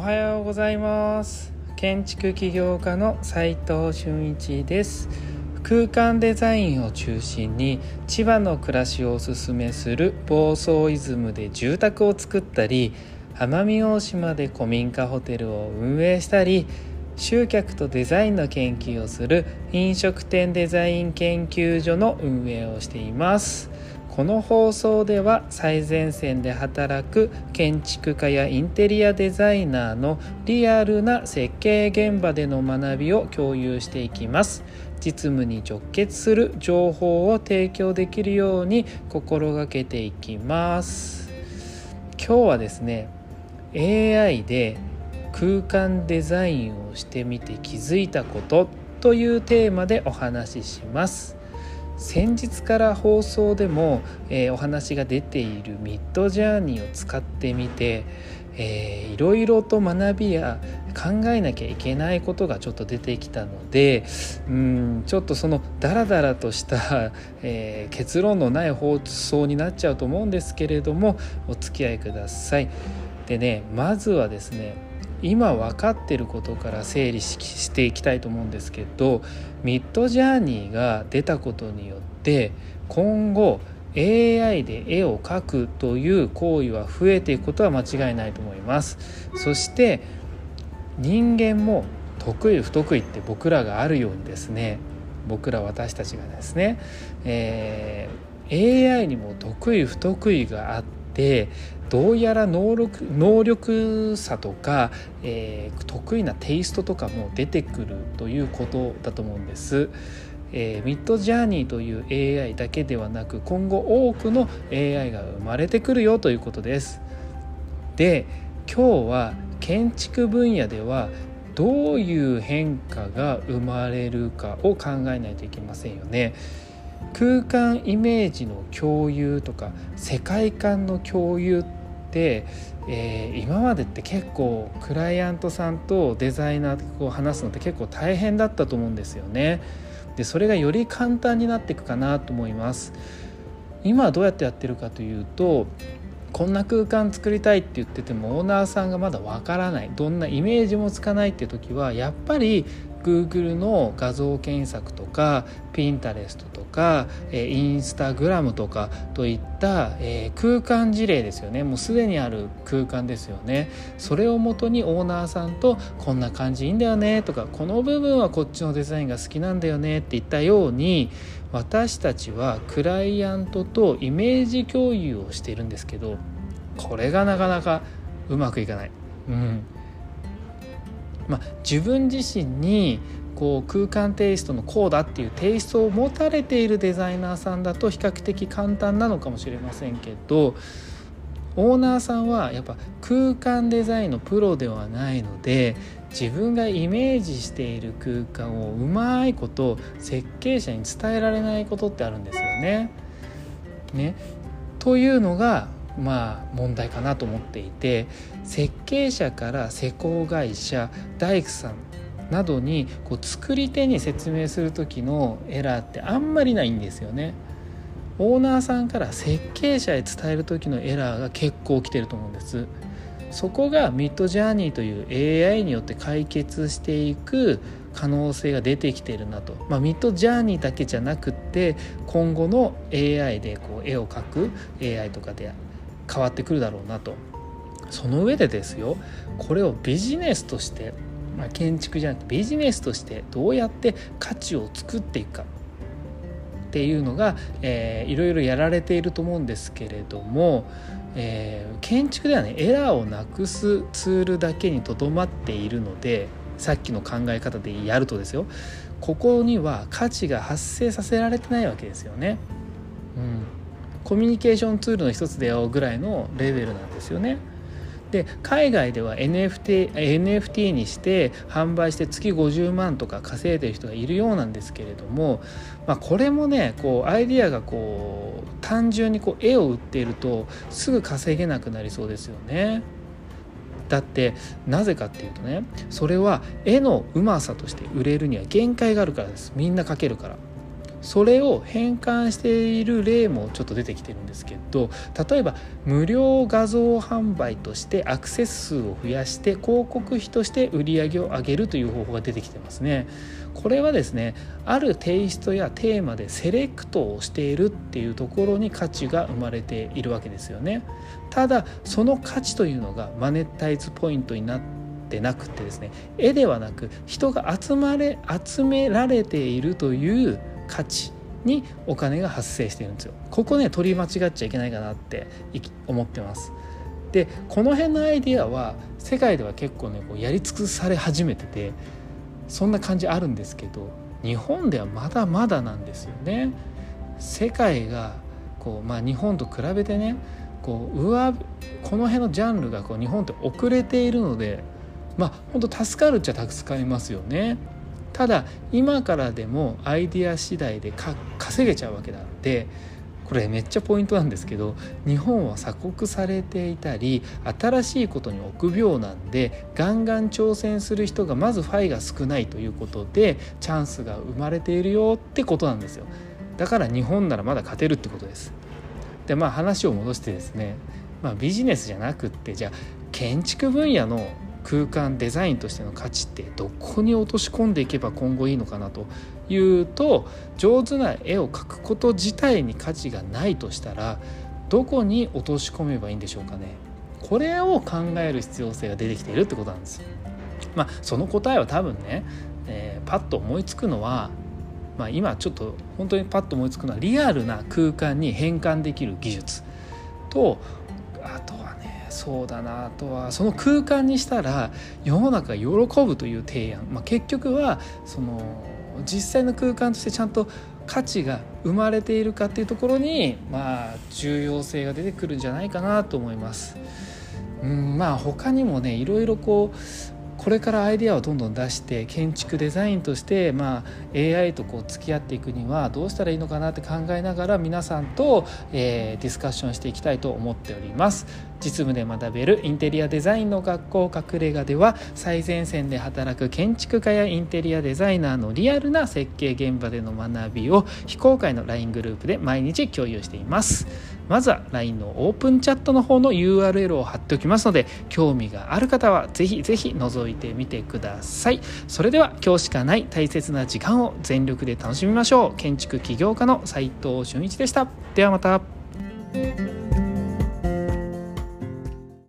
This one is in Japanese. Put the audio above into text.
はようございます。建築起業家の斉藤俊一です。空間デザインを中心に千葉の暮らしをおすすめする房総イズムで住宅を作ったり奄美大島で古民家ホテルを運営したり集客とデザインの研究をする飲食店デザイン研究所の運営をしています。この放送では最前線で働く建築家やインテリアデザイナーのリアルな設計現場での学びを共有していきます。実務に直結する情報を提供できるように心がけていきます。今日はですね AI で空間デザインをしてみて気づいたことというテーマでお話しします。先日から放送でも、えー、お話が出ているミッドジャーニーを使ってみて、えー、いろいろと学びや考えなきゃいけないことがちょっと出てきたのでうんちょっとそのダラダラとした、えー、結論のない放送になっちゃうと思うんですけれどもお付き合いください。でねまずはですね今分かってることから整理していきたいと思うんですけどミッドジャーニーが出たことによって今後 AI で絵を描くという行為は増えていくことは間違いないと思います。そして人間も得意不得意って僕らがあるようにですね僕ら私たちがですね、えー、AI にも得意不得意があってどうやら能力能力差とか、えー、得意なテイストとかも出てくるということだと思うんです。えー、ミッドジャーニーという AI だけではなく今後多くの AI が生まれてくるよということです。で今日は建築分野ではどういう変化が生まれるかを考えないといけませんよね。空間イメージの共有とか世界観の共有って、えー、今までって結構クライアントさんとデザイナーと話すのって結構大変だったと思うんですよね。でそれがより簡単になっていくかなと思います。今はどうやってやってるかというとこんな空間作りたいって言っててもオーナーさんがまだわからないどんなイメージもつかないって時はやっぱり Google の画像検索とか Pinterest とか、えー、Instagram とかといった、えー、空間事例ですよね。もうすでにある空間ですよね。それをもとにオーナーさんとこんな感じいいんだよねとかこの部分はこっちのデザインが好きなんだよねっていったように私たちはクライアントとイメージ共有をしているんですけどこれがなかなかうまくいかない。うん。まあ、自分自身にこう空間テイストのこうだっていうテイストを持たれているデザイナーさんだと比較的簡単なのかもしれませんけどオーナーさんはやっぱ空間デザインのプロではないので自分がイメージしている空間をうまいこと設計者に伝えられないことってあるんですよね。ねというのがまあ問題かなと思っていて設計者から施工会社大工さんなどにこう作り手に説明する時のエラーってあんまりないんですよね。オーナーさんから設計者へ伝える時のエラーが結構起きてると思うんです。そこがミッドジャーニーという AI によって解決していく可能性が出てきてるなと、まあ、ミッドジャーニーだけじゃなくって今後の AI でこう絵を描く AI とかで変わってくるだろうなと。その上でですよこれをビジネスとして、まあ、建築じゃなくてビジネスとしてどうやって価値を作っていくか。っていうのが、えー、いろいろやられていると思うんですけれども、えー、建築ではねエラーをなくすツールだけにとどまっているのでさっきの考え方でやるとですよここには価値が発生させられてないわけですよね。うん。コミュニケーションツールの一つだよぐらいのレベルなんですよね。で海外では NFT, NFT にして販売して月50万とか稼いでる人がいるようなんですけれども、まあ、これもねこうアイディアがこう単純にこう絵を売っているとすぐ稼げなくなりそうですよね。だってなぜかっていうとねそれは絵のうまさとして売れるには限界があるからですみんな描けるから。それを変換している例もちょっと出てきてるんですけど例えば無料画像販売としてアクセス数を増やして広告費として売り上げを上げるという方法が出てきてますね。これはですねあるテイストやテーマでセレクトをしているっていうところに価値が生まれているわけですよね。ただその価値というのがマネタイズポイントになってなくてですね絵ではなく人が集まれ集められているという価値にお金が発生してるんですよ。ここね取り間違っちゃいけないかなって思ってます。でこの辺のアイディアは世界では結構ねこうやり尽くされ始めててそんな感じあるんですけど日本ではまだまだなんですよね。世界がこう、まあ、日本と比べてねこう上この辺のジャンルがこう日本って遅れているのでまあ本当助かるっちゃ助かりますよね。ただ今からでもアイディア次第で稼げちゃうわけなんでこれめっちゃポイントなんですけど日本は鎖国されていたり新しいことに臆病なんでガンガン挑戦する人がまずファイが少ないということでチャンスが生まれているよってことなんですよ。だから日本ならまだ勝てるってことです。でまあ話を戻してですね、まあ、ビジネスじゃなくってじゃあ建築分野の空間デザインとしての価値ってどこに落とし込んでいけば今後いいのかなというと上手な絵を描くこと自体に価値がないとしたらどこに落とし込めばいいんでしょうかねこれを考える必要性が出てきているってことなんです。まあ、その答えは多分ね、えー、パッと思いつくのは、まあ、今ちょっと本当にパッと思いつくのはリアルな空間に変換できる技術とあそうだなあとはその空間にしたら世の中が喜ぶという提案、まあ、結局はその実際の空間としてちゃんと価値が生まれているかっていうところにまあ重要性が出てくるんじゃないかなと思います。うんまあ他にもねいろいろこうこれからアイデアをどんどん出して建築デザインとして、まあ、AI とこう付き合っていくにはどうしたらいいのかなって考えながら皆さんと、えー、ディスカッションしていきたいと思っております。実務で学べるインテリアデザインの学校隠れ家では最前線で働く建築家やインテリアデザイナーのリアルな設計現場での学びを非公開の LINE グループで毎日共有しています。まずは LINE のオープンチャットの方の URL を貼っておきますので興味がある方はぜひぜひ覗いてみてください。それでは今日しかない大切な時間を全力で楽しみましょう。建築起業家の斉藤俊一でした。ではまた。